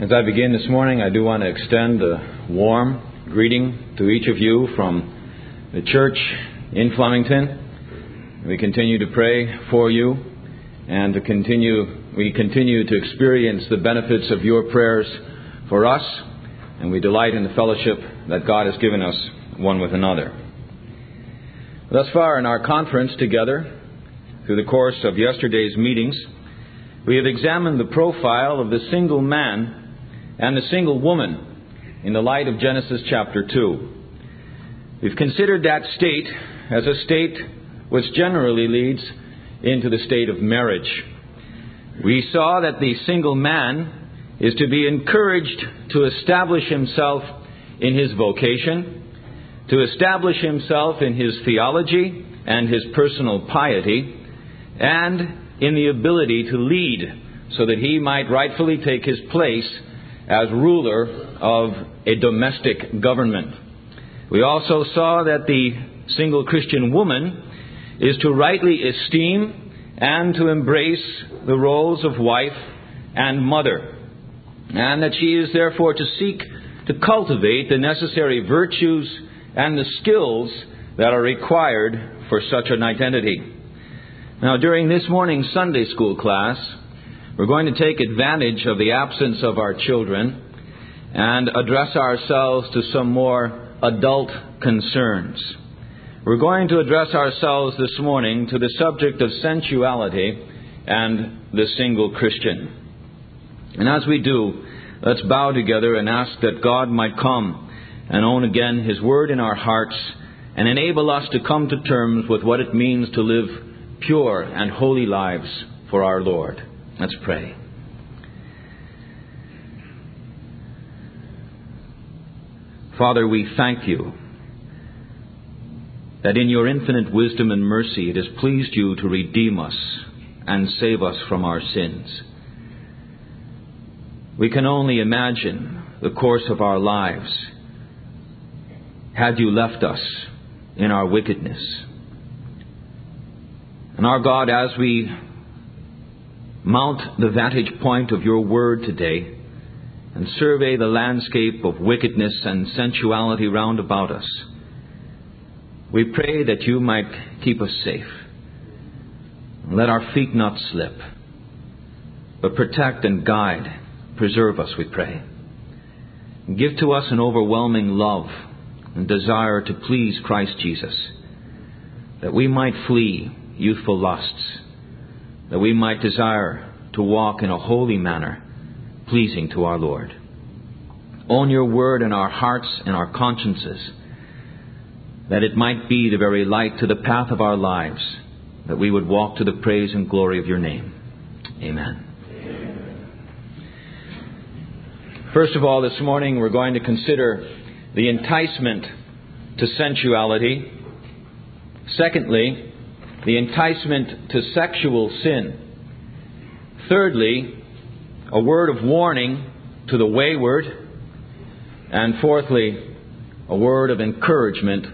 As I begin this morning, I do want to extend a warm greeting to each of you from the church in Flemington. We continue to pray for you and to continue, we continue to experience the benefits of your prayers for us, and we delight in the fellowship that God has given us one with another. Thus far in our conference together, through the course of yesterday's meetings, we have examined the profile of the single man and the single woman in the light of Genesis chapter 2. We've considered that state as a state which generally leads into the state of marriage. We saw that the single man is to be encouraged to establish himself in his vocation, to establish himself in his theology and his personal piety, and in the ability to lead so that he might rightfully take his place as ruler of a domestic government. We also saw that the single Christian woman is to rightly esteem and to embrace the roles of wife and mother, and that she is therefore to seek to cultivate the necessary virtues and the skills that are required for such an identity. Now, during this morning's Sunday school class, we're going to take advantage of the absence of our children and address ourselves to some more adult concerns. We're going to address ourselves this morning to the subject of sensuality and the single Christian. And as we do, let's bow together and ask that God might come and own again His Word in our hearts and enable us to come to terms with what it means to live pure and holy lives for our Lord. Let's pray. Father, we thank you that in your infinite wisdom and mercy it has pleased you to redeem us and save us from our sins. We can only imagine the course of our lives had you left us in our wickedness. And our God, as we mount the vantage point of your word today and survey the landscape of wickedness and sensuality round about us, we pray that you might keep us safe. Let our feet not slip, but protect and guide, preserve us, we pray. Give to us an overwhelming love and desire to please Christ Jesus, that we might flee youthful lusts that we might desire to walk in a holy manner, pleasing to our Lord. Own your word in our hearts and our consciences, that it might be the very light to the path of our lives, that we would walk to the praise and glory of your name. Amen. First of all, this morning we're going to consider the enticement to sensuality. Secondly, the enticement to sexual sin. Thirdly, a word of warning to the wayward. And fourthly, a word of encouragement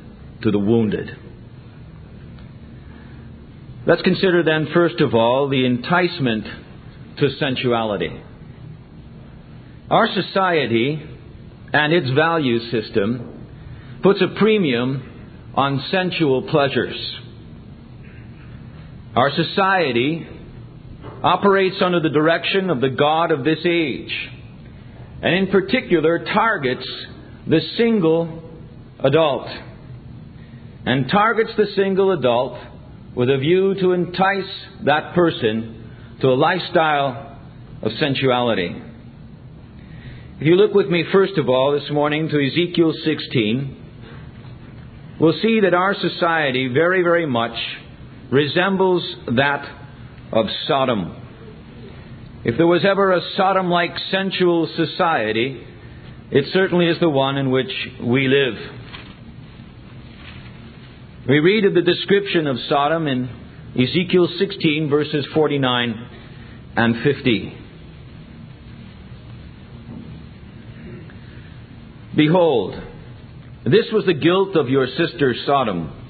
to the wounded. Let's consider then, first of all, the enticement to sensuality. Our society and its value system puts a premium on sensual pleasures. Our society operates under the direction of the God of this age, and in particular targets the single adult, and targets the single adult with a view to entice that person to a lifestyle of sensuality. If you look with me, first of all, this morning to Ezekiel 16, we'll see that our society very, very much resembles that of Sodom. If there was ever a Sodom like sensual society, it certainly is the one in which we live. We read of the description of Sodom in Ezekiel 16, verses 49 and 50. Behold, this was the guilt of your sister Sodom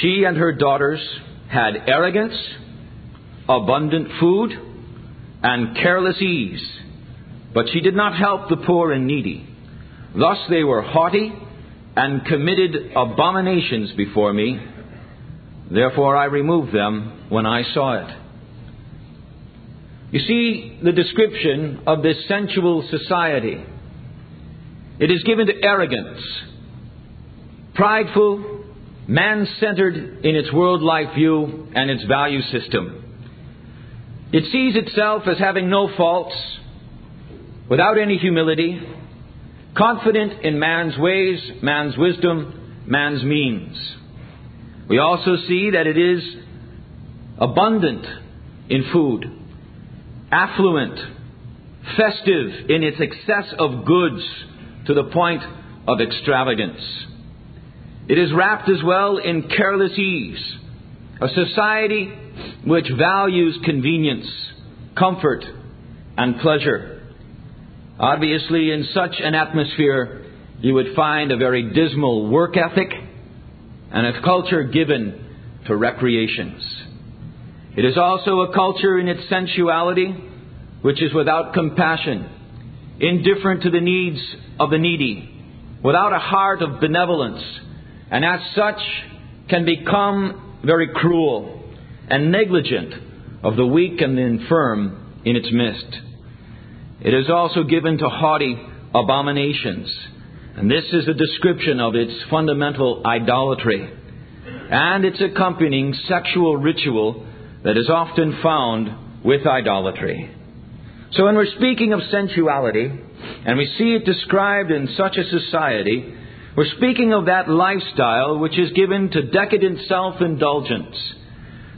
she and her daughters had arrogance, abundant food, and careless ease, but she did not help the poor and needy. Thus they were haughty and committed abominations before me. Therefore I removed them when I saw it. You see the description of this sensual society. It is given to arrogance, prideful, man centered in its world life view and its value system. It sees itself as having no faults, without any humility, confident in man's ways, man's wisdom, man's means. We also see that it is abundant in food, affluent, festive in its excess of goods to the point of extravagance. It is wrapped as well in careless ease, a society which values convenience, comfort, and pleasure. Obviously, in such an atmosphere, you would find a very dismal work ethic and a culture given to recreations. It is also a culture in its sensuality which is without compassion, indifferent to the needs of the needy, without a heart of benevolence, and as such can become very cruel and negligent of the weak and the infirm in its midst. It is also given to haughty abominations, and this is a description of its fundamental idolatry and its accompanying sexual ritual that is often found with idolatry. So when we're speaking of sensuality, and we see it described in such a society, we're speaking of that lifestyle which is given to decadent self indulgence.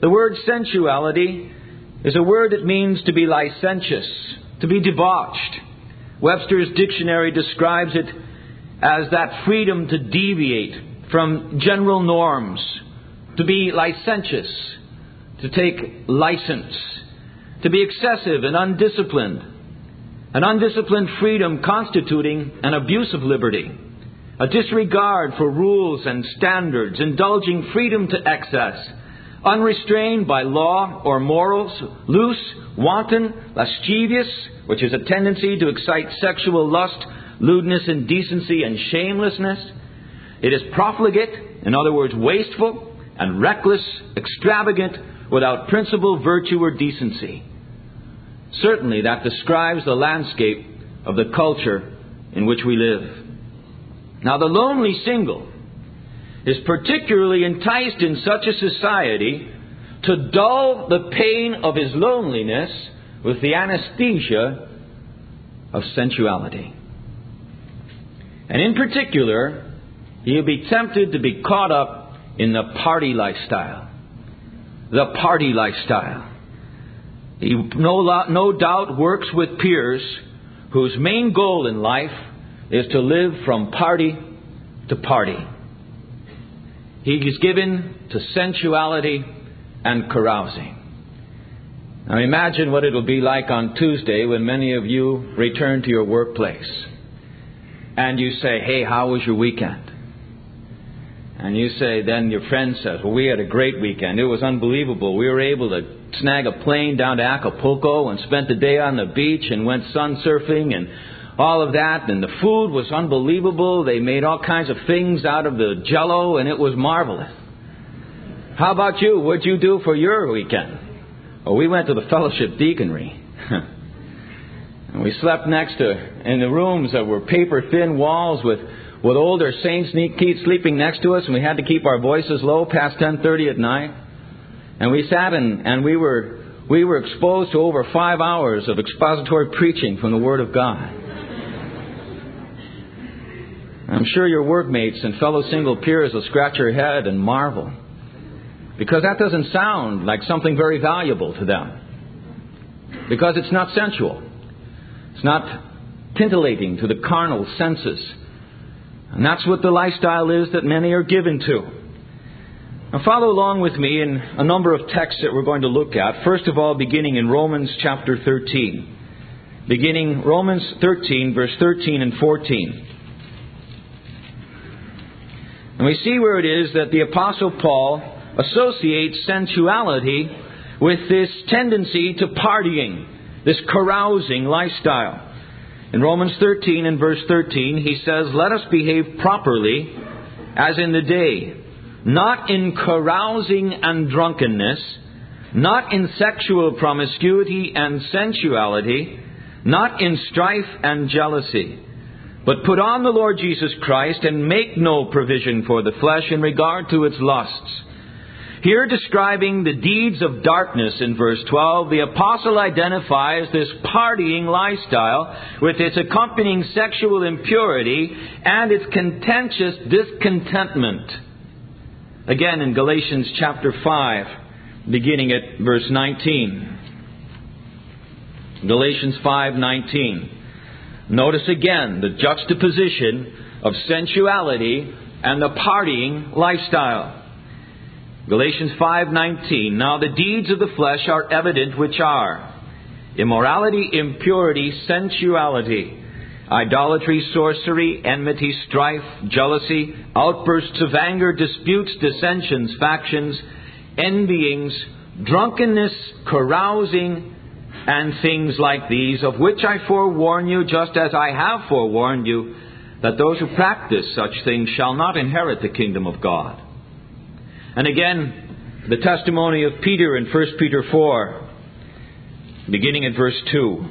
The word sensuality is a word that means to be licentious, to be debauched. Webster's dictionary describes it as that freedom to deviate from general norms, to be licentious, to take license, to be excessive and undisciplined, an undisciplined freedom constituting an abuse of liberty a disregard for rules and standards, indulging freedom to excess, unrestrained by law or morals, loose, wanton, lascivious, which is a tendency to excite sexual lust, lewdness, indecency, and shamelessness. It is profligate, in other words, wasteful and reckless, extravagant, without principle, virtue, or decency. Certainly, that describes the landscape of the culture in which we live. Now, the lonely single is particularly enticed in such a society to dull the pain of his loneliness with the anesthesia of sensuality. And in particular, he'll be tempted to be caught up in the party lifestyle. The party lifestyle. He no, no doubt works with peers whose main goal in life is to live from party to party. He is given to sensuality and carousing. Now imagine what it will be like on Tuesday when many of you return to your workplace and you say, Hey, how was your weekend? And you say, then your friend says, Well, we had a great weekend. It was unbelievable. We were able to snag a plane down to Acapulco and spent the day on the beach and went sun surfing and all of that, and the food was unbelievable. They made all kinds of things out of the jello, and it was marvelous. How about you? What'd you do for your weekend? Well, we went to the fellowship deaconry. and we slept next to, in the rooms that were paper thin walls with, with older saints sleeping next to us, and we had to keep our voices low past 10.30 at night. And we sat and, and we were, we were exposed to over five hours of expository preaching from the Word of God. I'm sure your workmates and fellow single peers will scratch your head and marvel. Because that doesn't sound like something very valuable to them. Because it's not sensual. It's not titillating to the carnal senses. And that's what the lifestyle is that many are given to. Now, follow along with me in a number of texts that we're going to look at. First of all, beginning in Romans chapter 13. Beginning Romans 13, verse 13 and 14. And we see where it is that the Apostle Paul associates sensuality with this tendency to partying, this carousing lifestyle. In Romans 13 and verse 13, he says, Let us behave properly as in the day, not in carousing and drunkenness, not in sexual promiscuity and sensuality, not in strife and jealousy, but put on the Lord Jesus Christ and make no provision for the flesh in regard to its lusts here, describing the deeds of darkness in verse 12, the apostle identifies this partying lifestyle with its accompanying sexual impurity and its contentious discontentment. Again, in Galatians chapter 5, beginning at verse 19. Galatians 5:19. Notice again the juxtaposition of sensuality and the partying lifestyle. Galatians 5:19 Now the deeds of the flesh are evident which are immorality, impurity, sensuality, idolatry, sorcery, enmity, strife, jealousy, outbursts of anger, disputes, dissensions, factions, envyings, drunkenness, carousing, and things like these, of which I forewarn you, just as I have forewarned you, that those who practice such things shall not inherit the kingdom of God. And again, the testimony of Peter in 1 Peter 4, beginning at verse 2.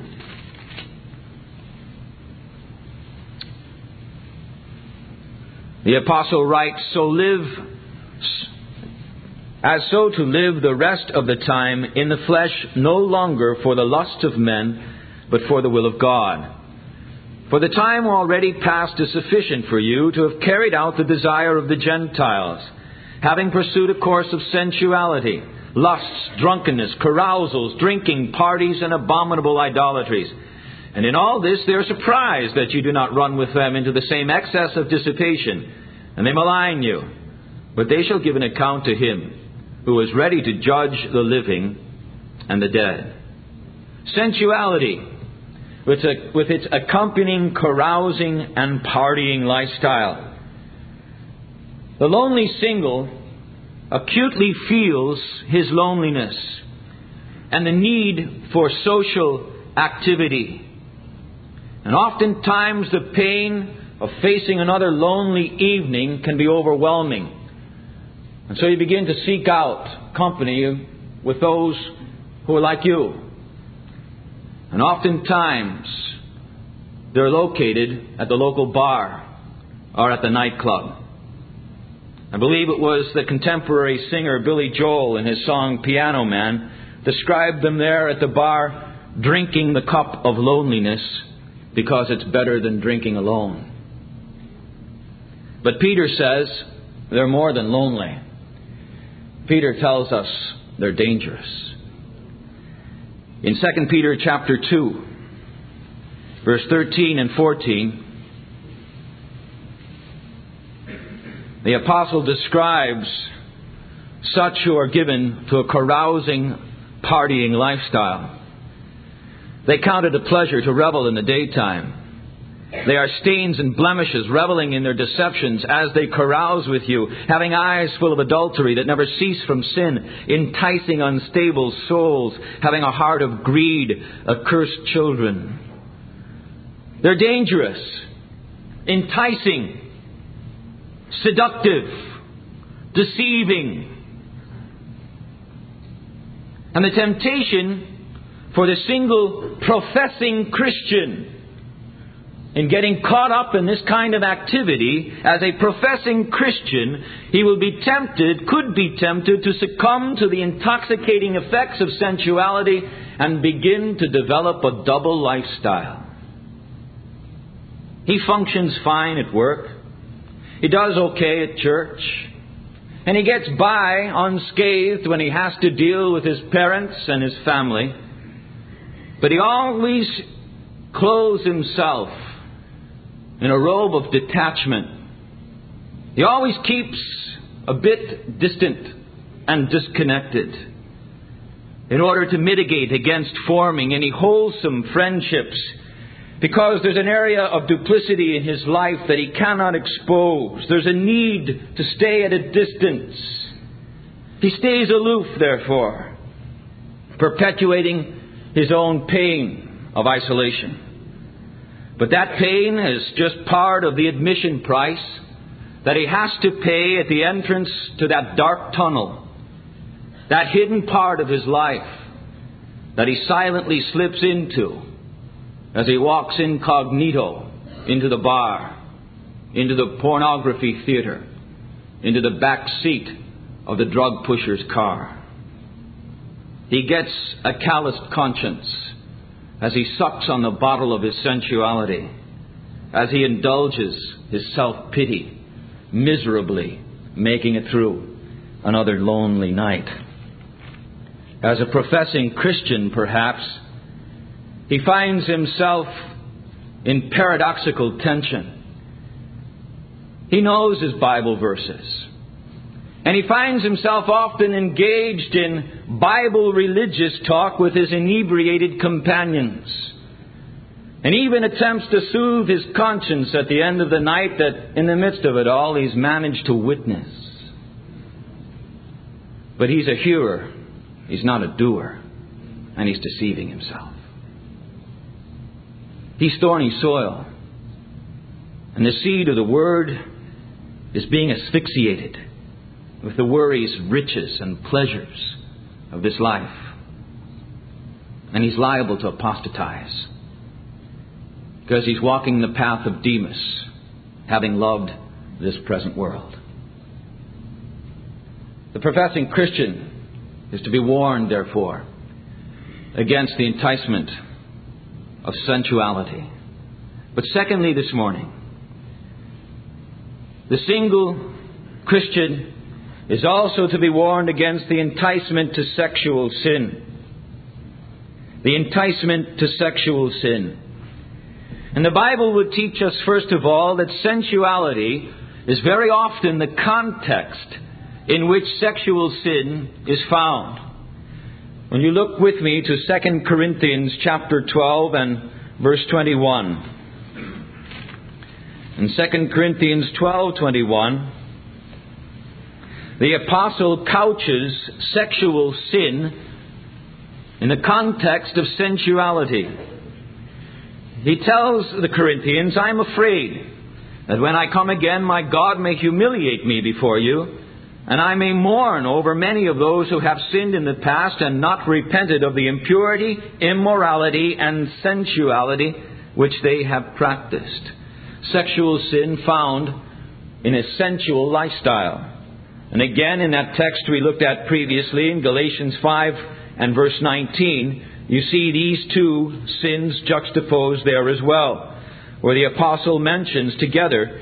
The apostle writes, So live as so to live the rest of the time in the flesh no longer for the lust of men, but for the will of God. For the time already past is sufficient for you to have carried out the desire of the Gentiles having pursued a course of sensuality, lusts, drunkenness, carousals, drinking, parties, and abominable idolatries. And in all this they are surprised that you do not run with them into the same excess of dissipation, and they malign you. But they shall give an account to him who is ready to judge the living and the dead. Sensuality, with, a, with its accompanying carousing and partying lifestyle the lonely single acutely feels his loneliness and the need for social activity. And oftentimes the pain of facing another lonely evening can be overwhelming. And so you begin to seek out company with those who are like you. And oftentimes they're located at the local bar or at the nightclub. I believe it was the contemporary singer Billy Joel in his song Piano Man described them there at the bar drinking the cup of loneliness because it's better than drinking alone. But Peter says they're more than lonely. Peter tells us they're dangerous. In 2 Peter chapter 2, verse 13 and 14, The apostle describes such who are given to a carousing, partying lifestyle. They count it a pleasure to revel in the daytime. They are stains and blemishes, reveling in their deceptions as they carouse with you, having eyes full of adultery that never cease from sin, enticing unstable souls, having a heart of greed, accursed children. They're dangerous, enticing, seductive, deceiving. And the temptation for the single professing Christian in getting caught up in this kind of activity, as a professing Christian, he will be tempted, could be tempted, to succumb to the intoxicating effects of sensuality and begin to develop a double lifestyle. He functions fine at work. He does okay at church. And he gets by unscathed when he has to deal with his parents and his family. But he always clothes himself in a robe of detachment. He always keeps a bit distant and disconnected in order to mitigate against forming any wholesome friendships because there's an area of duplicity in his life that he cannot expose. There's a need to stay at a distance. He stays aloof, therefore, perpetuating his own pain of isolation. But that pain is just part of the admission price that he has to pay at the entrance to that dark tunnel, that hidden part of his life that he silently slips into as he walks incognito into the bar, into the pornography theater, into the back seat of the drug pusher's car. He gets a calloused conscience as he sucks on the bottle of his sensuality, as he indulges his self pity, miserably making it through another lonely night. As a professing Christian, perhaps, he finds himself in paradoxical tension. He knows his Bible verses. And he finds himself often engaged in Bible religious talk with his inebriated companions. And even attempts to soothe his conscience at the end of the night that in the midst of it all he's managed to witness. But he's a hearer, he's not a doer, and he's deceiving himself. He's thorny soil, and the seed of the Word is being asphyxiated with the worries, riches, and pleasures of this life. And he's liable to apostatize because he's walking the path of Demas, having loved this present world. The professing Christian is to be warned, therefore, against the enticement of sensuality. But secondly, this morning, the single Christian is also to be warned against the enticement to sexual sin. The enticement to sexual sin. And the Bible would teach us, first of all, that sensuality is very often the context in which sexual sin is found. When you look with me to 2 Corinthians chapter 12 and verse 21. In 2 Corinthians 12:21, the apostle couches sexual sin in the context of sensuality. He tells the Corinthians, I am afraid that when I come again, my God may humiliate me before you, and I may mourn over many of those who have sinned in the past and not repented of the impurity, immorality, and sensuality which they have practiced. Sexual sin found in a sensual lifestyle. And again, in that text we looked at previously in Galatians 5 and verse 19, you see these two sins juxtaposed there as well, where the apostle mentions together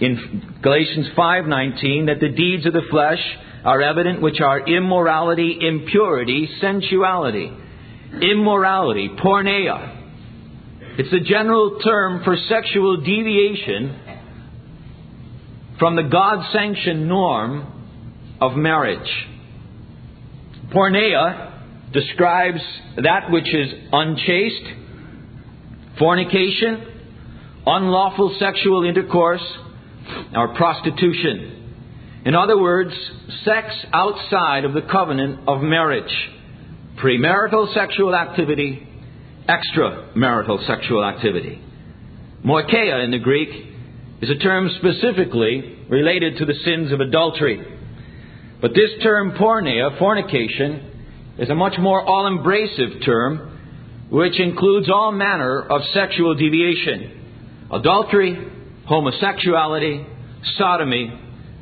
in Galatians 5:19 that the deeds of the flesh are evident which are immorality, impurity, sensuality. Immorality, porneia. It's a general term for sexual deviation from the God sanctioned norm of marriage. Porneia describes that which is unchaste, fornication, unlawful sexual intercourse, or prostitution. In other words, sex outside of the covenant of marriage. Premarital sexual activity, extramarital sexual activity. Moicheia in the Greek is a term specifically related to the sins of adultery. But this term porneia, fornication, is a much more all embracive term which includes all manner of sexual deviation adultery, homosexuality, sodomy,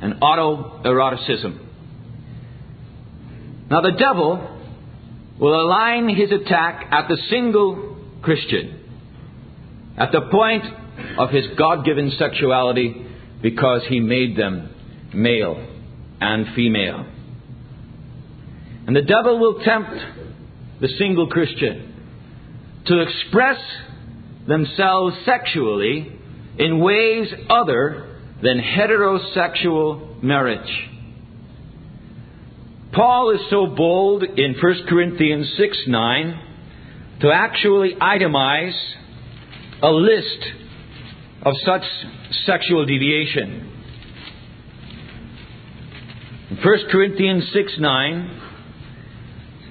and autoeroticism. Now, the devil will align his attack at the single Christian, at the point of his God given sexuality, because he made them male and female. And the devil will tempt the single Christian to express themselves sexually in ways other than heterosexual marriage. Paul is so bold in 1 Corinthians 6 9 to actually itemize a list of such sexual deviation. In 1 Corinthians 6 9,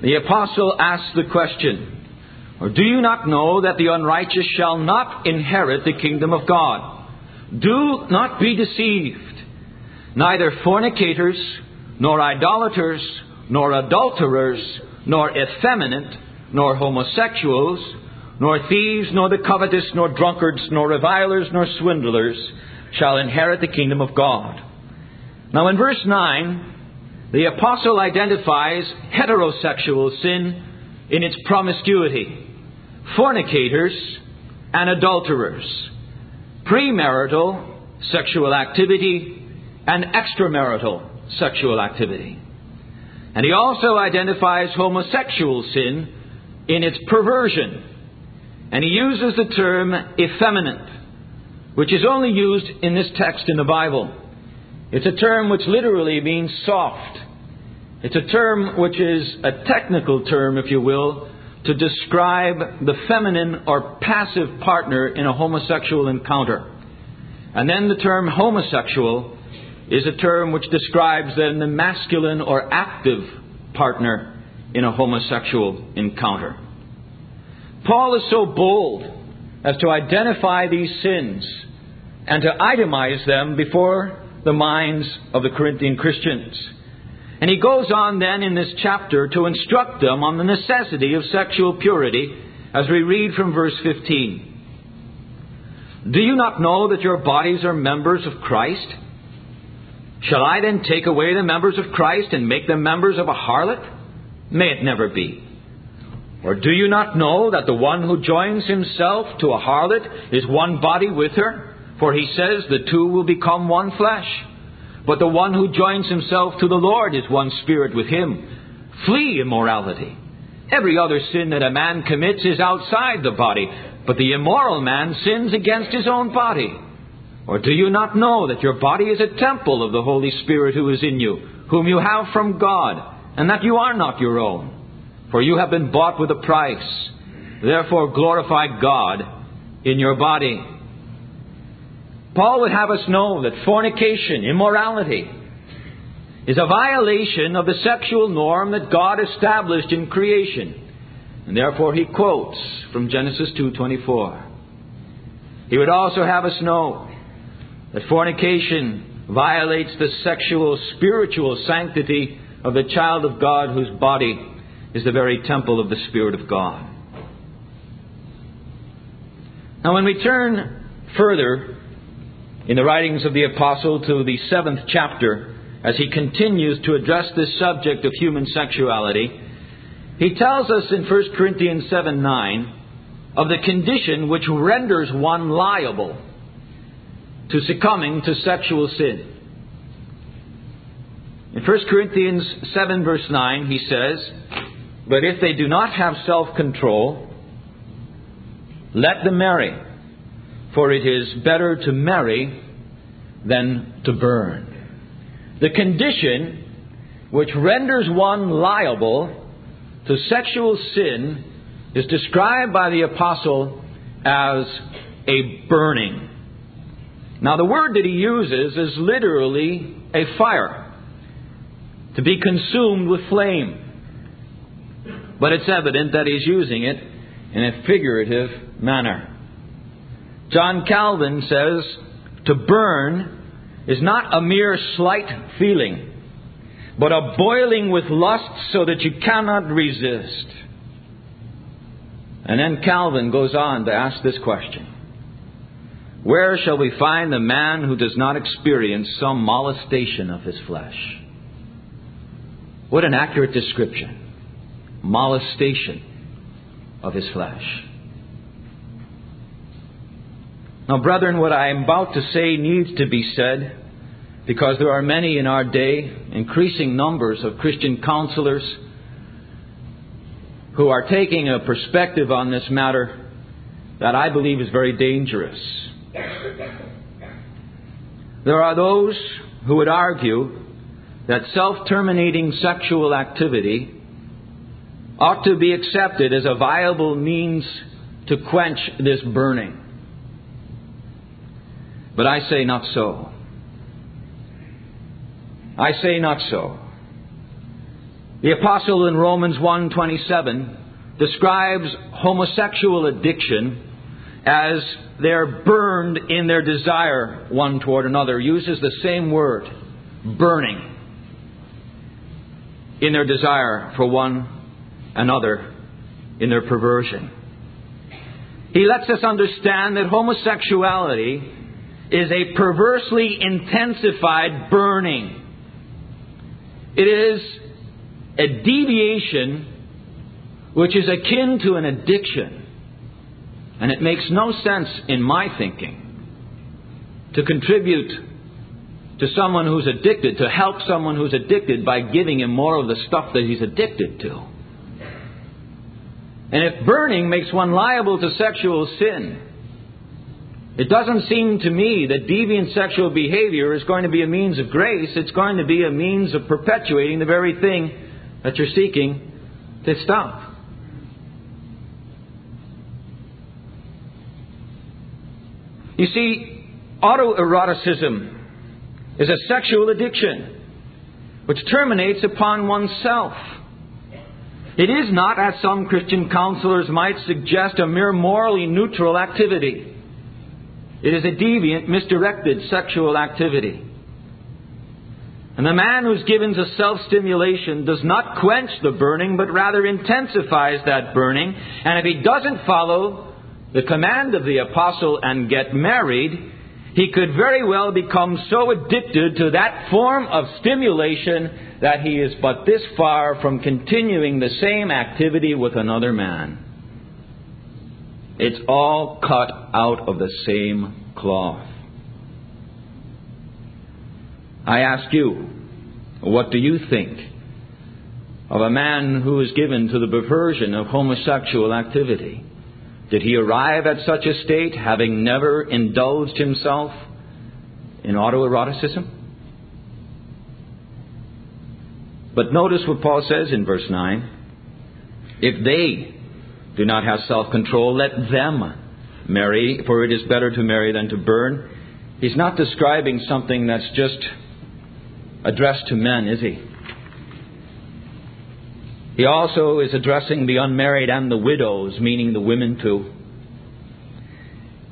the apostle asks the question Or do you not know that the unrighteous shall not inherit the kingdom of God? Do not be deceived. Neither fornicators, nor idolaters, nor adulterers, nor effeminate, nor homosexuals, nor thieves, nor the covetous, nor drunkards, nor revilers, nor swindlers shall inherit the kingdom of God. Now, in verse 9, the apostle identifies heterosexual sin in its promiscuity, fornicators and adulterers, premarital sexual activity, and extramarital sexual activity. And he also identifies homosexual sin in its perversion. And he uses the term effeminate, which is only used in this text in the Bible. It's a term which literally means soft. It's a term which is a technical term, if you will, to describe the feminine or passive partner in a homosexual encounter. And then the term homosexual is a term which describes then the masculine or active partner in a homosexual encounter. Paul is so bold as to identify these sins and to itemize them before the minds of the Corinthian Christians. And he goes on then in this chapter to instruct them on the necessity of sexual purity as we read from verse 15. Do you not know that your bodies are members of Christ? Shall I then take away the members of Christ and make them members of a harlot? May it never be. Or do you not know that the one who joins himself to a harlot is one body with her? For he says the two will become one flesh. But the one who joins himself to the Lord is one spirit with him. Flee immorality. Every other sin that a man commits is outside the body, but the immoral man sins against his own body. Or do you not know that your body is a temple of the Holy Spirit who is in you, whom you have from God, and that you are not your own? For you have been bought with a price. Therefore glorify God in your body. Paul would have us know that fornication, immorality, is a violation of the sexual norm that God established in creation. And therefore he quotes from Genesis 2:24. He would also have us know that fornication violates the sexual spiritual sanctity of the child of God whose body is the very temple of the Spirit of God. Now, when we turn further in the writings of the Apostle to the seventh chapter, as he continues to address this subject of human sexuality, he tells us in 1 Corinthians 7 9 of the condition which renders one liable to succumbing to sexual sin. In 1 Corinthians 7, verse 9, he says, But if they do not have self control, let them marry, for it is better to marry than to burn. The condition which renders one liable to sexual sin is described by the apostle as a burning. Now, the word that he uses is literally a fire, to be consumed with flame. But it's evident that he's using it in a figurative manner. John Calvin says, to burn is not a mere slight feeling, but a boiling with lust so that you cannot resist. And then Calvin goes on to ask this question where shall we find the man who does not experience some molestation of his flesh? What an accurate description. Molestation of his flesh. Now, brethren, what I am about to say needs to be said because there are many in our day, increasing numbers of Christian counselors, who are taking a perspective on this matter that I believe is very dangerous. There are those who would argue that self terminating sexual activity ought to be accepted as a viable means to quench this burning. But I say not so. I say not so. The apostle in Romans 1:27 describes homosexual addiction as they're burned in their desire one toward another, uses the same word, burning, in their desire for one another, in their perversion. He lets us understand that homosexuality is a perversely intensified burning. It is a deviation which is akin to an addiction. And it makes no sense in my thinking to contribute to someone who's addicted, to help someone who's addicted by giving him more of the stuff that he's addicted to. And if burning makes one liable to sexual sin, it doesn't seem to me that deviant sexual behavior is going to be a means of grace. It's going to be a means of perpetuating the very thing that you're seeking to stop. You see, autoeroticism is a sexual addiction which terminates upon oneself. It is not, as some Christian counselors might suggest, a mere morally neutral activity. It is a deviant, misdirected sexual activity. And the man who's given to self stimulation does not quench the burning, but rather intensifies that burning. And if he doesn't follow the command of the apostle and get married, he could very well become so addicted to that form of stimulation that he is but this far from continuing the same activity with another man. It's all cut out of the same cloth. I ask you, what do you think of a man who is given to the perversion of homosexual activity? Did he arrive at such a state having never indulged himself in autoeroticism? But notice what Paul says in verse 9. If they do not have self control, let them marry, for it is better to marry than to burn. He's not describing something that's just addressed to men, is he? He also is addressing the unmarried and the widows, meaning the women too.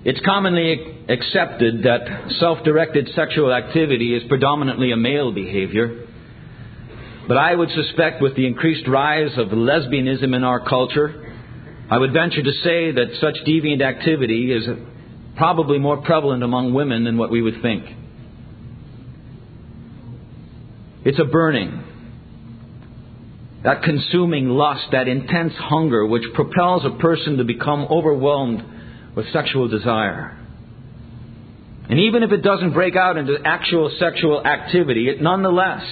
It's commonly accepted that self directed sexual activity is predominantly a male behavior. But I would suspect with the increased rise of lesbianism in our culture, I would venture to say that such deviant activity is probably more prevalent among women than what we would think. It's a burning, that consuming lust, that intense hunger which propels a person to become overwhelmed with sexual desire. And even if it doesn't break out into actual sexual activity, it nonetheless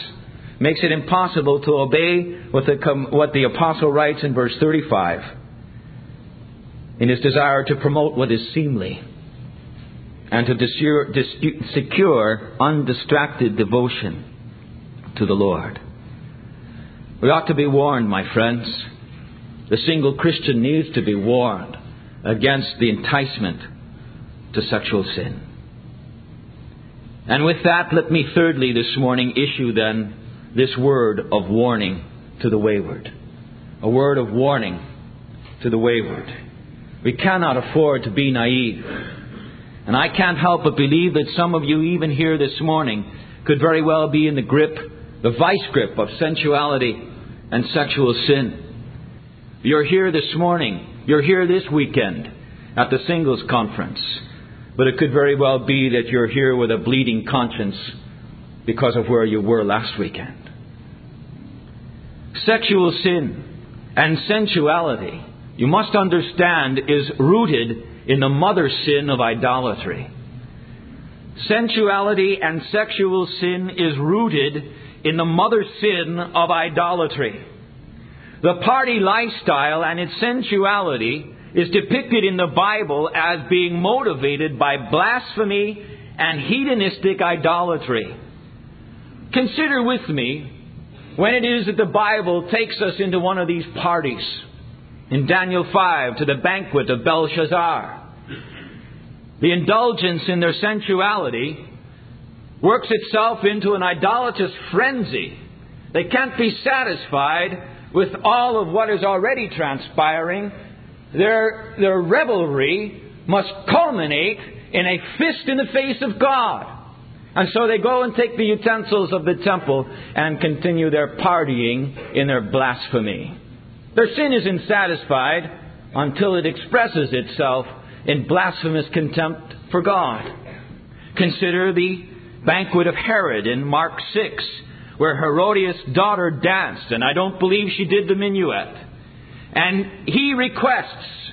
makes it impossible to obey what the, what the apostle writes in verse 35 in his desire to promote what is seemly and to secure undistracted devotion to the Lord. We ought to be warned, my friends. The single Christian needs to be warned against the enticement to sexual sin. And with that, let me thirdly this morning issue then this word of warning to the wayward. A word of warning to the wayward. We cannot afford to be naive. And I can't help but believe that some of you, even here this morning, could very well be in the grip, the vice grip of sensuality and sexual sin. You're here this morning. You're here this weekend at the singles conference. But it could very well be that you're here with a bleeding conscience because of where you were last weekend. Sexual sin and sensuality, you must understand, is rooted in the mother sin of idolatry. Sensuality and sexual sin is rooted in the mother sin of idolatry. The party lifestyle and its sensuality is depicted in the Bible as being motivated by blasphemy and hedonistic idolatry. Consider with me when it is that the Bible takes us into one of these parties. In Daniel 5, to the banquet of Belshazzar. The indulgence in their sensuality works itself into an idolatrous frenzy. They can't be satisfied with all of what is already transpiring, their, their revelry must culminate in a fist in the face of God. And so they go and take the utensils of the temple and continue their partying in their blasphemy. Their sin isn't satisfied until it expresses itself in blasphemous contempt for God. Consider the banquet of Herod in Mark 6, where Herodias' daughter danced, and I don't believe she did the minuet. And he requests,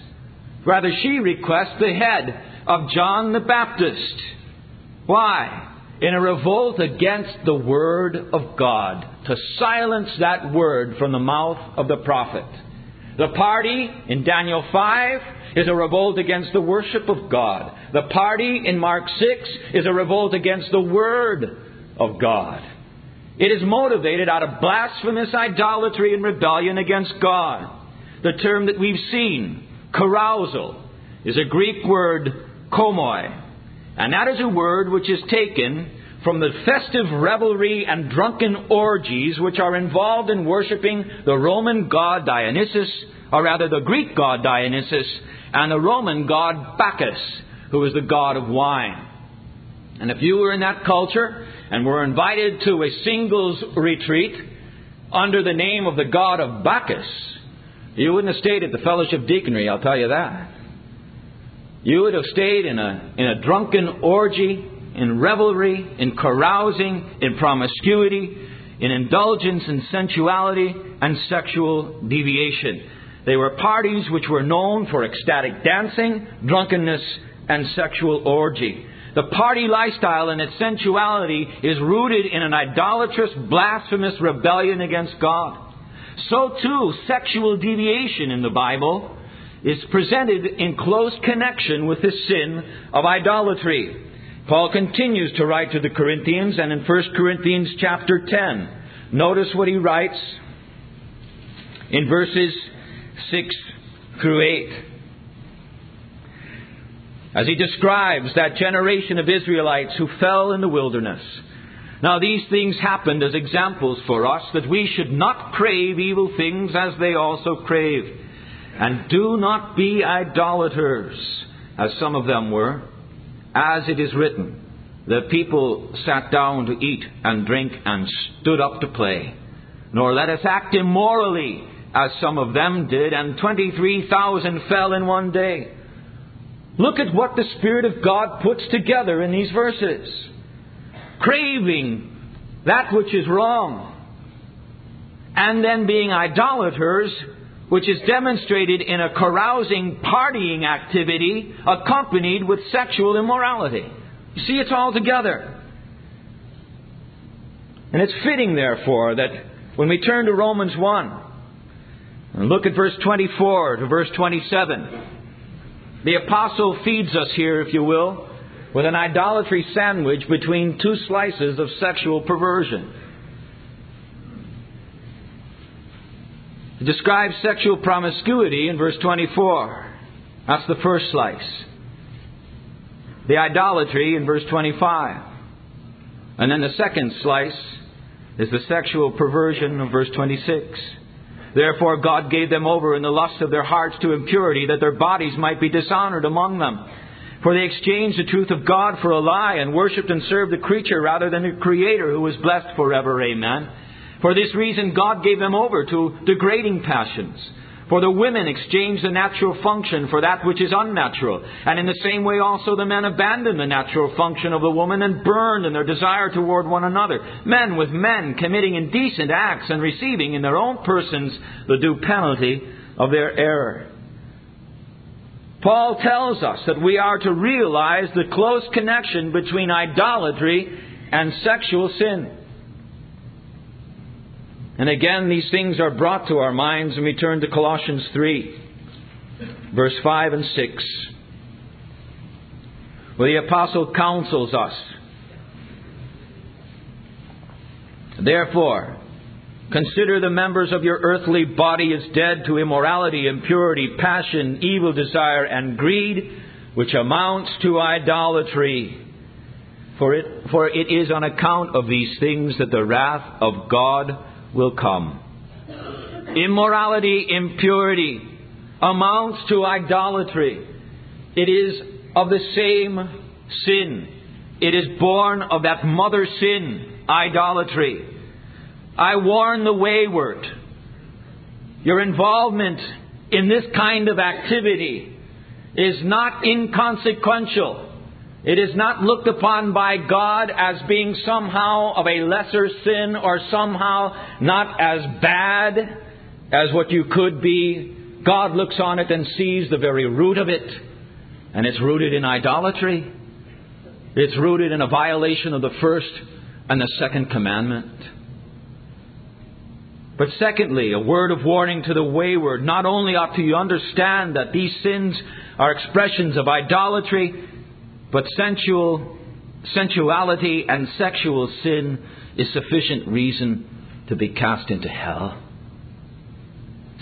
rather, she requests the head of John the Baptist. Why? In a revolt against the Word of God, to silence that Word from the mouth of the prophet. The party in Daniel 5 is a revolt against the worship of God. The party in Mark 6 is a revolt against the Word of God. It is motivated out of blasphemous idolatry and rebellion against God. The term that we've seen, carousal, is a Greek word, komoi. And that is a word which is taken from the festive revelry and drunken orgies which are involved in worshiping the Roman god Dionysus, or rather the Greek god Dionysus, and the Roman god Bacchus, who is the god of wine. And if you were in that culture and were invited to a singles retreat under the name of the god of Bacchus, you wouldn't have stayed at the fellowship deaconry, I'll tell you that. You would have stayed in a, in a drunken orgy, in revelry, in carousing, in promiscuity, in indulgence in sensuality and sexual deviation. They were parties which were known for ecstatic dancing, drunkenness, and sexual orgy. The party lifestyle and its sensuality is rooted in an idolatrous, blasphemous rebellion against God. So too, sexual deviation in the Bible is presented in close connection with the sin of idolatry. Paul continues to write to the Corinthians and in 1 Corinthians chapter 10. Notice what he writes in verses 6 through 8 as he describes that generation of Israelites who fell in the wilderness. Now, these things happened as examples for us that we should not crave evil things as they also craved. And do not be idolaters, as some of them were, as it is written. The people sat down to eat and drink and stood up to play. Nor let us act immorally, as some of them did, and 23,000 fell in one day. Look at what the Spirit of God puts together in these verses. Craving that which is wrong, and then being idolaters, which is demonstrated in a carousing, partying activity accompanied with sexual immorality. You see, it's all together. And it's fitting, therefore, that when we turn to Romans 1 and look at verse 24 to verse 27, the apostle feeds us here, if you will, with an idolatry sandwich between two slices of sexual perversion. He describes sexual promiscuity in verse 24. That's the first slice. The idolatry in verse 25. And then the second slice is the sexual perversion of verse 26. Therefore, God gave them over in the lust of their hearts to impurity, that their bodies might be dishonored among them. For they exchanged the truth of God for a lie, and worshipped and served the creature rather than the Creator, who is blessed forever. Amen. For this reason, God gave them over to degrading passions. For the women exchanged the natural function for that which is unnatural. And in the same way also the men abandoned the natural function of the woman and burned in their desire toward one another. Men with men committing indecent acts and receiving in their own persons the due penalty of their error. Paul tells us that we are to realize the close connection between idolatry and sexual sin. And again, these things are brought to our minds when we turn to Colossians 3, verse 5 and 6, where the apostle counsels us. Therefore, consider the members of your earthly body as dead to immorality, impurity, passion, evil desire, and greed, which amounts to idolatry. For it, for it is on account of these things that the wrath of God will come. immorality, impurity, amounts to idolatry. It is of the same sin. It is born of that mother sin, idolatry. I warn the wayward. Your involvement in this kind of activity is not inconsequential. It is not looked upon by God as being somehow of a lesser sin or somehow not as bad as what you could be. God looks on it and sees the very root of it, and it's rooted in idolatry. It's rooted in a violation of the first and the second commandment. But secondly, a word of warning to the wayward. Not only ought you understand that these sins are expressions of idolatry, but sensual, sensuality and sexual sin is sufficient reason to be cast into hell.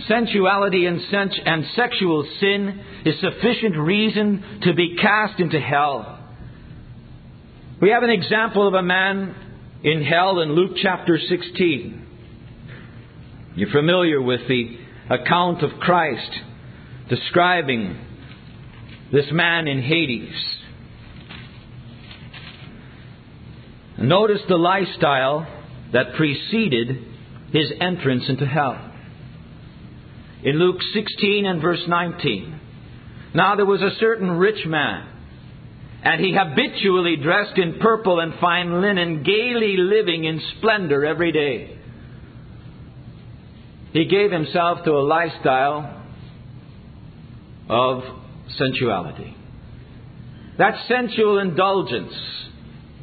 Sensuality and, sens- and sexual sin is sufficient reason to be cast into hell. We have an example of a man in hell in Luke chapter 16. You're familiar with the account of Christ describing this man in Hades. Notice the lifestyle that preceded his entrance into hell. In Luke 16 and verse 19, now there was a certain rich man, and he habitually dressed in purple and fine linen, gaily living in splendor every day. He gave himself to a lifestyle of sensuality. That sensual indulgence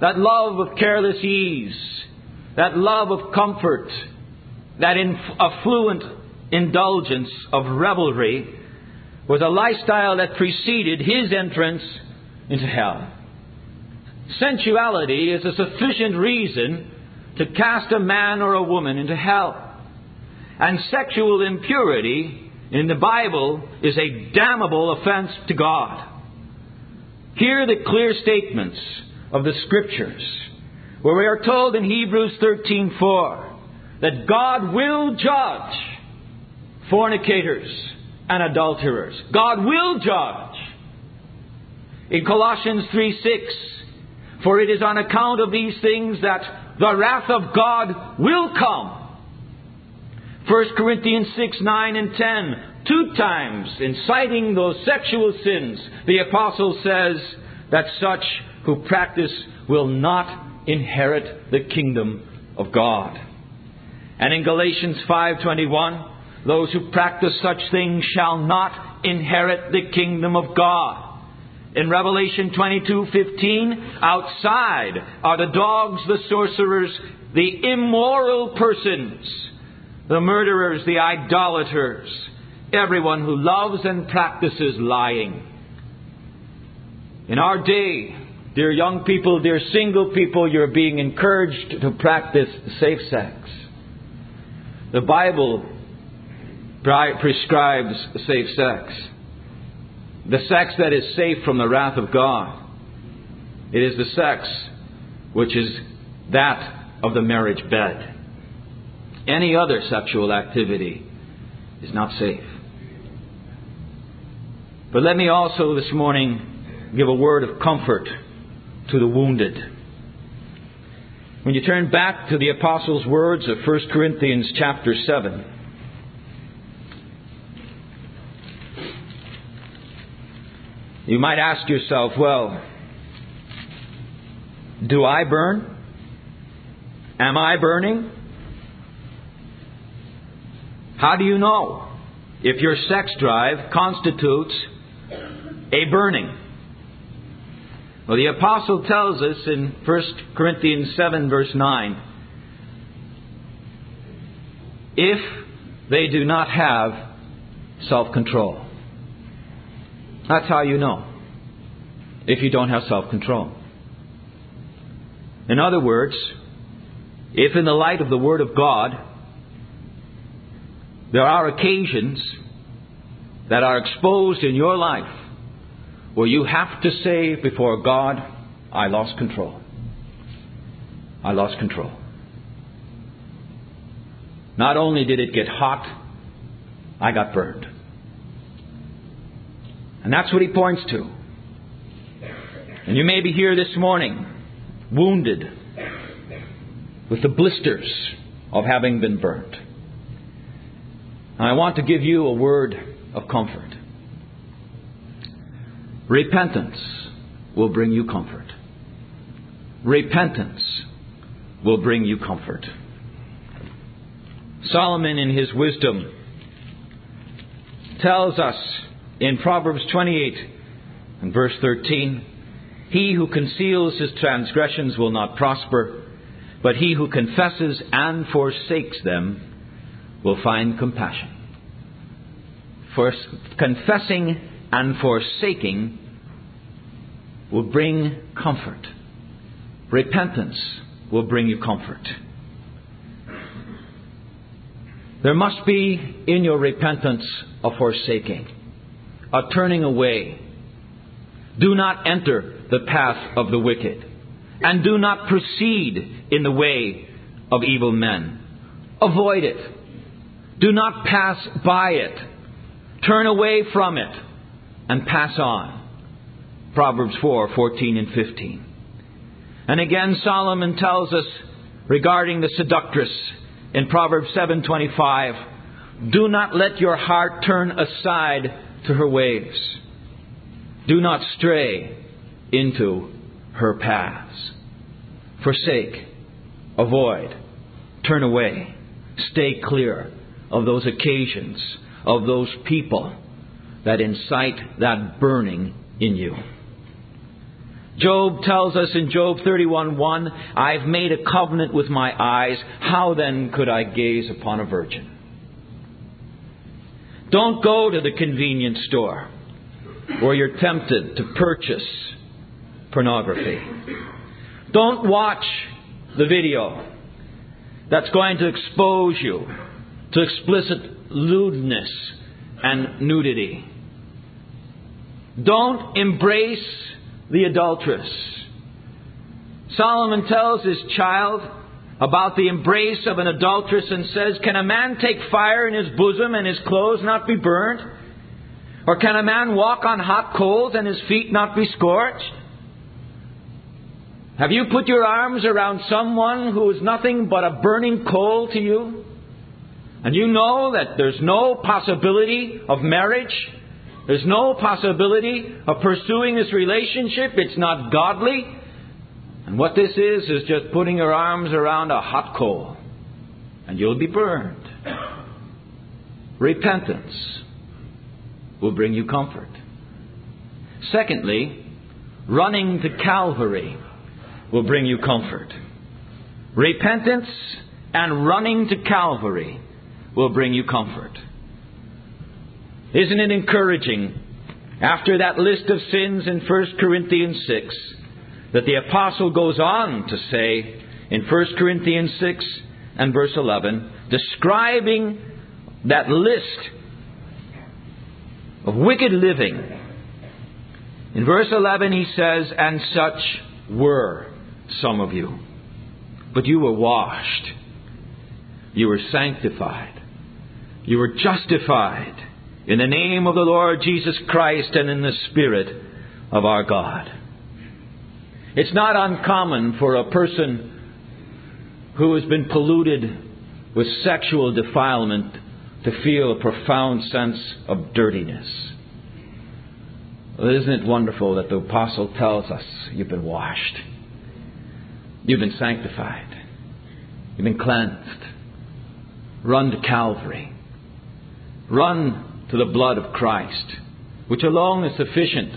that love of careless ease, that love of comfort, that affluent indulgence of revelry was a lifestyle that preceded his entrance into hell. Sensuality is a sufficient reason to cast a man or a woman into hell. And sexual impurity in the Bible is a damnable offense to God. Hear the clear statements of the Scriptures, where we are told in Hebrews 13:4 that God will judge fornicators and adulterers. God will judge. In Colossians 3:6, for it is on account of these things that the wrath of God will come. 1 Corinthians 6, 9, and 10. Two times, in citing those sexual sins, the apostle says that such who practice will not inherit the kingdom of God. And in Galatians 5:21, those who practice such things shall not inherit the kingdom of God. In Revelation 22:15, outside are the dogs, the sorcerers, the immoral persons, the murderers, the idolaters, everyone who loves and practices lying. In our day, Dear young people, dear single people, you're being encouraged to practice safe sex. The Bible prescribes safe sex. The sex that is safe from the wrath of God. It is the sex which is that of the marriage bed. Any other sexual activity is not safe. But let me also this morning give a word of comfort to the wounded. When you turn back to the apostles' words of 1 Corinthians chapter 7, you might ask yourself, well, do I burn? Am I burning? How do you know if your sex drive constitutes a burning? Well, the apostle tells us in 1 Corinthians 7, verse 9 if they do not have self control. That's how you know if you don't have self control. In other words, if in the light of the Word of God, there are occasions that are exposed in your life where you have to say before God, I lost control. I lost control. Not only did it get hot I got burned. And that's what he points to. And you may be here this morning, wounded, with the blisters of having been burnt. And I want to give you a word of comfort. Repentance will bring you comfort. Repentance will bring you comfort. Solomon, in his wisdom, tells us in Proverbs 28 and verse 13 He who conceals his transgressions will not prosper, but he who confesses and forsakes them will find compassion. For confessing and forsaking will bring comfort. Repentance will bring you comfort. There must be in your repentance a forsaking, a turning away. Do not enter the path of the wicked, and do not proceed in the way of evil men. Avoid it. Do not pass by it. Turn away from it and pass on. Proverbs 4 14 and 15. And again, Solomon tells us regarding the seductress in Proverbs 7:25, "Do not let your heart turn aside to her ways. Do not stray into her paths. Forsake, avoid, turn away, stay clear of those occasions, of those people that incite that burning in you." Job tells us in Job 31:1, I've made a covenant with my eyes. How then could I gaze upon a virgin? Don't go to the convenience store where you're tempted to purchase pornography. Don't watch the video that's going to expose you to explicit lewdness and nudity. Don't embrace the adulteress. Solomon tells his child about the embrace of an adulteress and says, Can a man take fire in his bosom and his clothes not be burnt? Or can a man walk on hot coals and his feet not be scorched? Have you put your arms around someone who is nothing but a burning coal to you? And you know that there's no possibility of marriage there's no possibility of pursuing this relationship. It's not godly. And what this is, is just putting your arms around a hot coal. And you'll be burned. Repentance will bring you comfort. Secondly, running to Calvary will bring you comfort. Repentance and running to Calvary will bring you comfort. Isn't it encouraging, after that list of sins in 1 Corinthians 6, that the apostle goes on to say in 1 Corinthians 6 and verse 11, describing that list of wicked living. In verse 11 he says, And such were some of you. But you were washed. You were sanctified. You were justified in the name of the Lord Jesus Christ and in the Spirit of our God. It's not uncommon for a person who has been polluted with sexual defilement to feel a profound sense of dirtiness. Well, isn't it wonderful that the apostle tells us you've been washed, you've been sanctified, you've been cleansed. Run to Calvary. Run to the blood of Christ, which alone is sufficient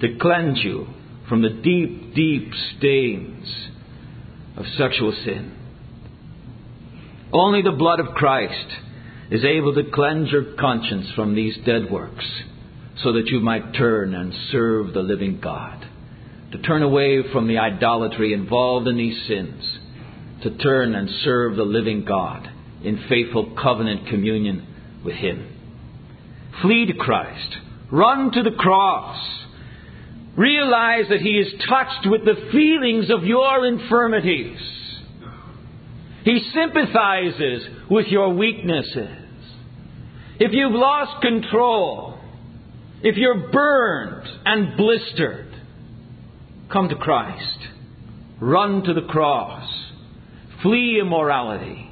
to cleanse you from the deep, deep stains of sexual sin. Only the blood of Christ is able to cleanse your conscience from these dead works so that you might turn and serve the living God. To turn away from the idolatry involved in these sins. To turn and serve the living God in faithful covenant communion with Him. Flee to Christ. Run to the cross. Realize that He is touched with the feelings of your infirmities. He sympathizes with your weaknesses. if you've lost control, if you're burned and blistered, come to Christ. Run to the cross. Flee immorality.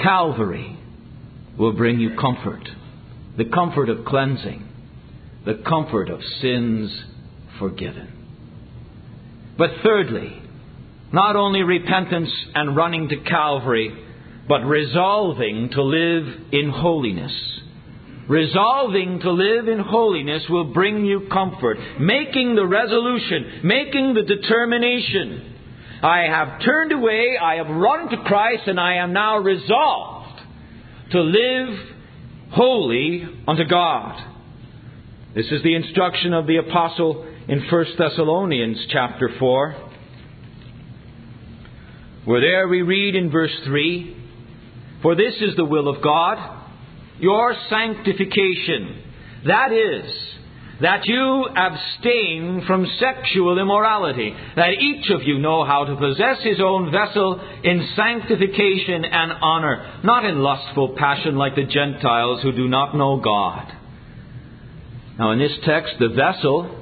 Calvary will bring you comfort the comfort of cleansing, the comfort of sins forgiven. But thirdly, not only repentance and running to Calvary, but resolving to live in holiness. Resolving to live in holiness will bring you comfort. Making the resolution, making the determination. I have turned away, I have run to Christ, and I am now resolved to live holy unto God. This is the instruction of the apostle in 1 Thessalonians chapter 4. Where there we read in verse 3 For this is the will of God, your sanctification. That is, that you abstain from sexual immorality, that each of you know how to possess his own vessel in sanctification and honor, not in lustful passion like the Gentiles who do not know God. Now, in this text, the vessel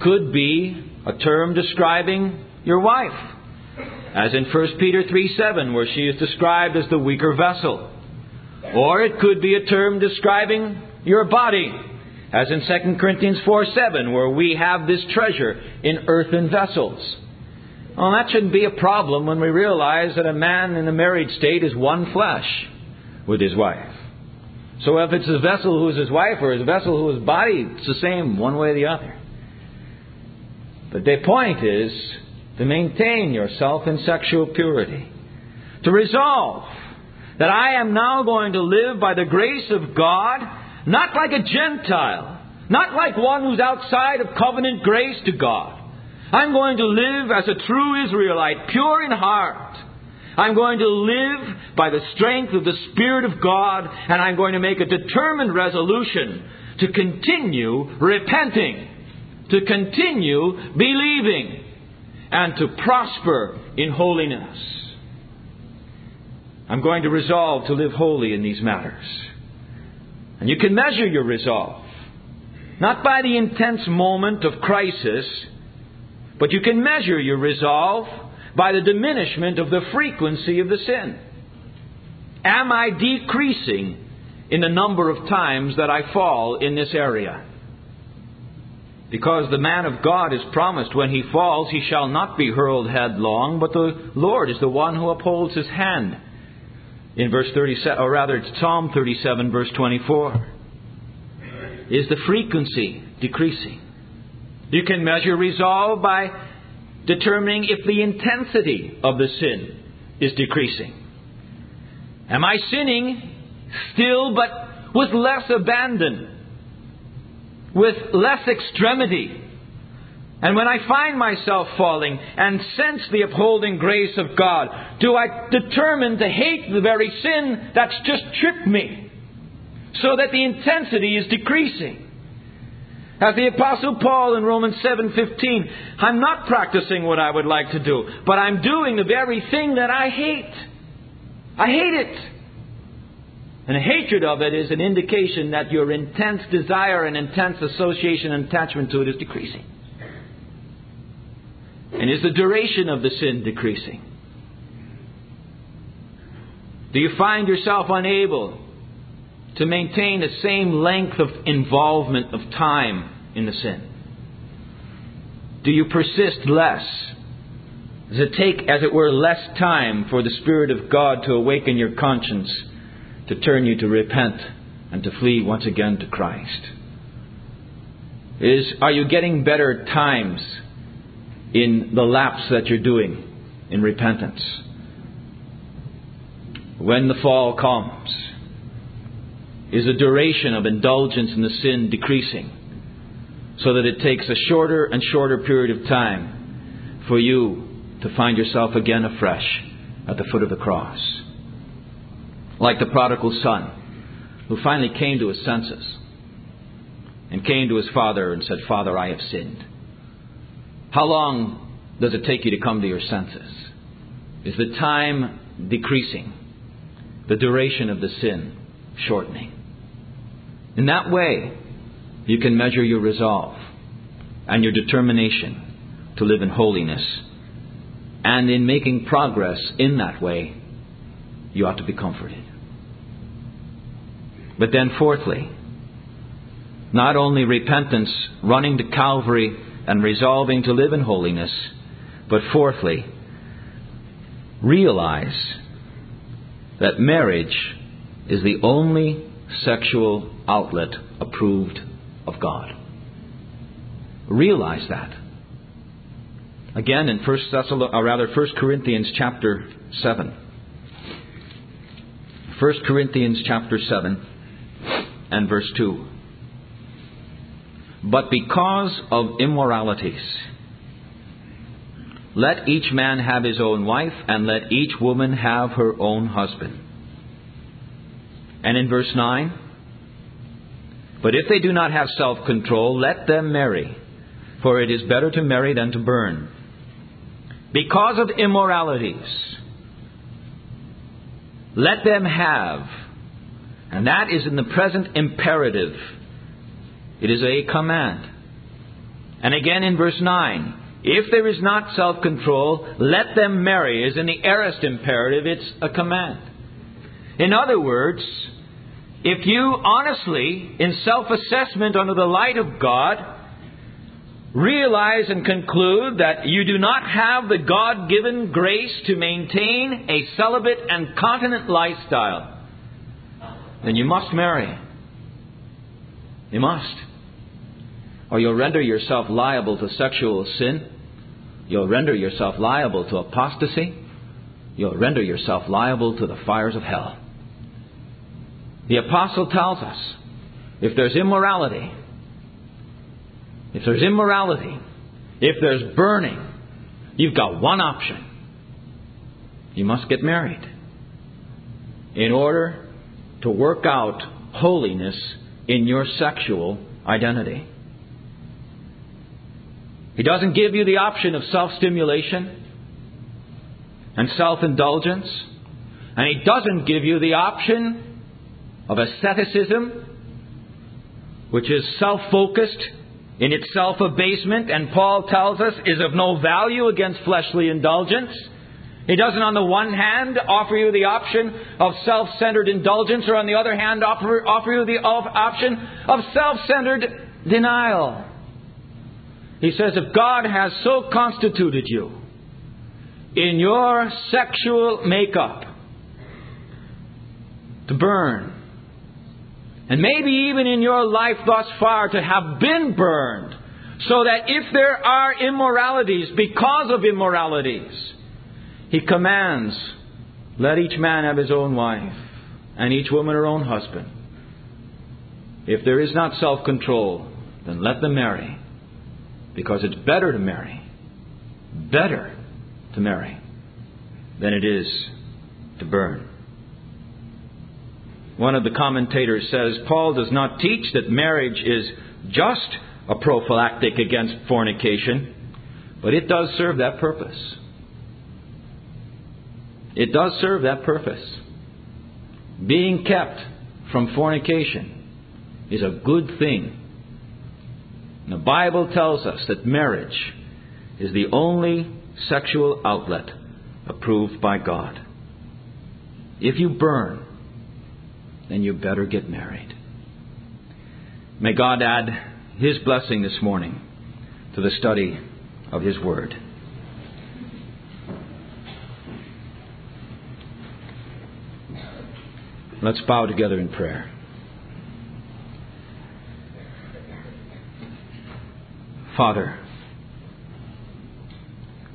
could be a term describing your wife, as in 1 Peter 3 7, where she is described as the weaker vessel. Or it could be a term describing your body, as in 2 Corinthians 4 7, where we have this treasure in earthen vessels. Well, that shouldn't be a problem when we realize that a man in a married state is one flesh with his wife. So if it's a vessel who is his wife or a vessel who is body, it's the same one way or the other. But the point is to maintain yourself in sexual purity. To resolve that I am now going to live by the grace of God not like a Gentile, not like one who's outside of covenant grace to God. I'm going to live as a true Israelite, pure in heart. I'm going to live by the strength of the Spirit of God, and I'm going to make a determined resolution to continue repenting, to continue believing, and to prosper in holiness. I'm going to resolve to live holy in these matters. And you can measure your resolve. Not by the intense moment of crisis, but you can measure your resolve by the diminishment of the frequency of the sin. Am I decreasing in the number of times that I fall in this area? Because the man of God is promised when he falls, he shall not be hurled headlong, but the Lord is the one who upholds his hand in verse 37, or rather, Psalm 37, verse 24. Is the frequency decreasing? You can measure resolve by determining if the intensity of the sin is decreasing. Am I sinning still, but with less abandon, with less extremity, and when I find myself falling and sense the upholding grace of God, do I determine to hate the very sin that's just tripped me so that the intensity is decreasing? As the apostle Paul in Romans 7:15, I'm not practicing what I would like to do, but I'm doing the very thing that I hate. I hate it. And hatred of it is an indication that your intense desire and intense association and attachment to it is decreasing. And is the duration of the sin decreasing? Do you find yourself unable to maintain the same length of involvement of time in the sin? Do you persist less? Does it take, as it were, less time for the Spirit of God to awaken your conscience, to turn you to repent, and to flee once again to Christ? Is, are you getting better times in the lapse that you're doing in repentance. When the fall comes, is the duration of indulgence in the sin decreasing so that it takes a shorter and shorter period of time for you to find yourself again afresh at the foot of the cross? Like the prodigal son who finally came to his senses and came to his father and said, Father, I have sinned. How long does it take you to come to your senses? Is the time decreasing? the duration of the sin shortening. In that way, you can measure your resolve and your determination to live in holiness. And in making progress in that way, you ought to be comforted. But then, fourthly, not only repentance, running to Calvary, and resolving to live in holiness, but fourthly, realize that marriage is the only sexual outlet approved of God. Realize that. Again in First or uh, rather First Corinthians chapter seven. First Corinthians chapter seven and verse two. But because of immoralities, let each man have his own wife, and let each woman have her own husband. And in verse 9, but if they do not have self control, let them marry, for it is better to marry than to burn. Because of immoralities, let them have, and that is in the present imperative it is a command. And again in verse 9, if there is not self control, let them marry, is in the aorist imperative, it's a command. In other words, if you honestly, in self assessment under the light of God, realize and conclude that you do not have the God given grace to maintain a celibate and continent lifestyle, then you must marry. You must or you'll render yourself liable to sexual sin. You'll render yourself liable to apostasy. You'll render yourself liable to the fires of hell. The apostle tells us if there's immorality, if there's immorality, if there's burning, you've got one option. You must get married in order to work out holiness in your sexual identity. He doesn't give you the option of self stimulation and self indulgence. And He doesn't give you the option of asceticism, which is self focused in its self abasement, and Paul tells us is of no value against fleshly indulgence. He doesn't, on the one hand, offer you the option of self centered indulgence, or on the other hand, offer, offer you the option of self centered denial. He says, if God has so constituted you in your sexual makeup to burn, and maybe even in your life thus far to have been burned, so that if there are immoralities because of immoralities, he commands, let each man have his own wife, and each woman her own husband. If there is not self control, then let them marry. Because it's better to marry, better to marry, than it is to burn. One of the commentators says Paul does not teach that marriage is just a prophylactic against fornication, but it does serve that purpose. It does serve that purpose. Being kept from fornication is a good thing the Bible tells us that marriage is the only sexual outlet approved by God. If you burn, then you better get married. May God add His blessing this morning to the study of His Word. Let's bow together in prayer. Father,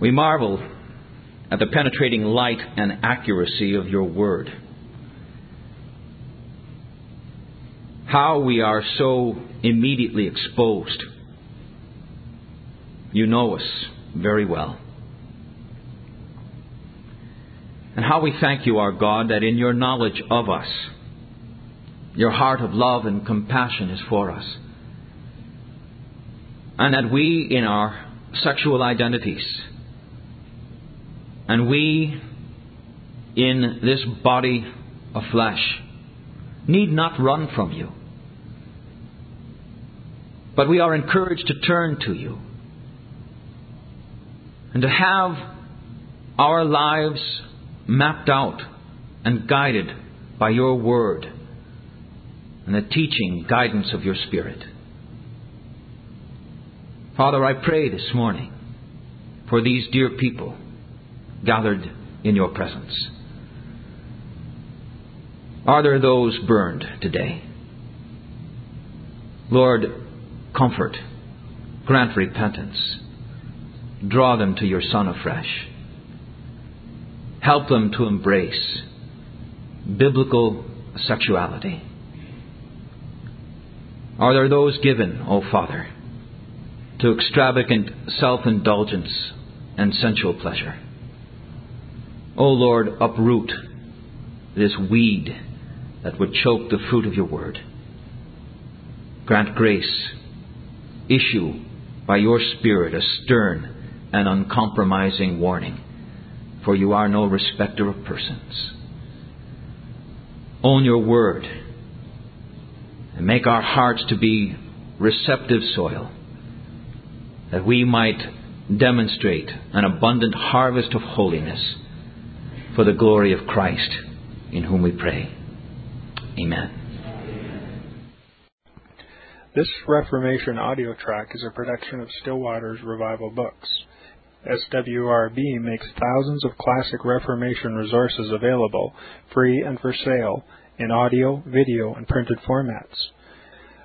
we marvel at the penetrating light and accuracy of your word. How we are so immediately exposed. You know us very well. And how we thank you, our God, that in your knowledge of us, your heart of love and compassion is for us and that we, in our sexual identities, and we, in this body of flesh need not run from you. But we are encouraged to turn to you and to have our lives mapped out and guided by your word and the teaching guidance of your Spirit. Father, I pray this morning for these dear people gathered in your presence. Are there those burned today? Lord, comfort, grant repentance, draw them to your Son afresh. Help them to embrace biblical sexuality. Are there those given, O Father, to extravagant self indulgence and sensual pleasure? O oh Lord, uproot this weed that would choke the fruit of your word. Grant grace. Issue by your Spirit a stern and uncompromising warning, for you are no respecter of persons. Own your word and make our hearts to be receptive soil, that we might demonstrate an abundant harvest of holiness for the glory of Christ, in whom we pray. Amen. This Reformation audio track is a production of Still Waters Revival Books. SWRB makes thousands of classic Reformation resources available, free and for sale, in audio, video, and printed formats.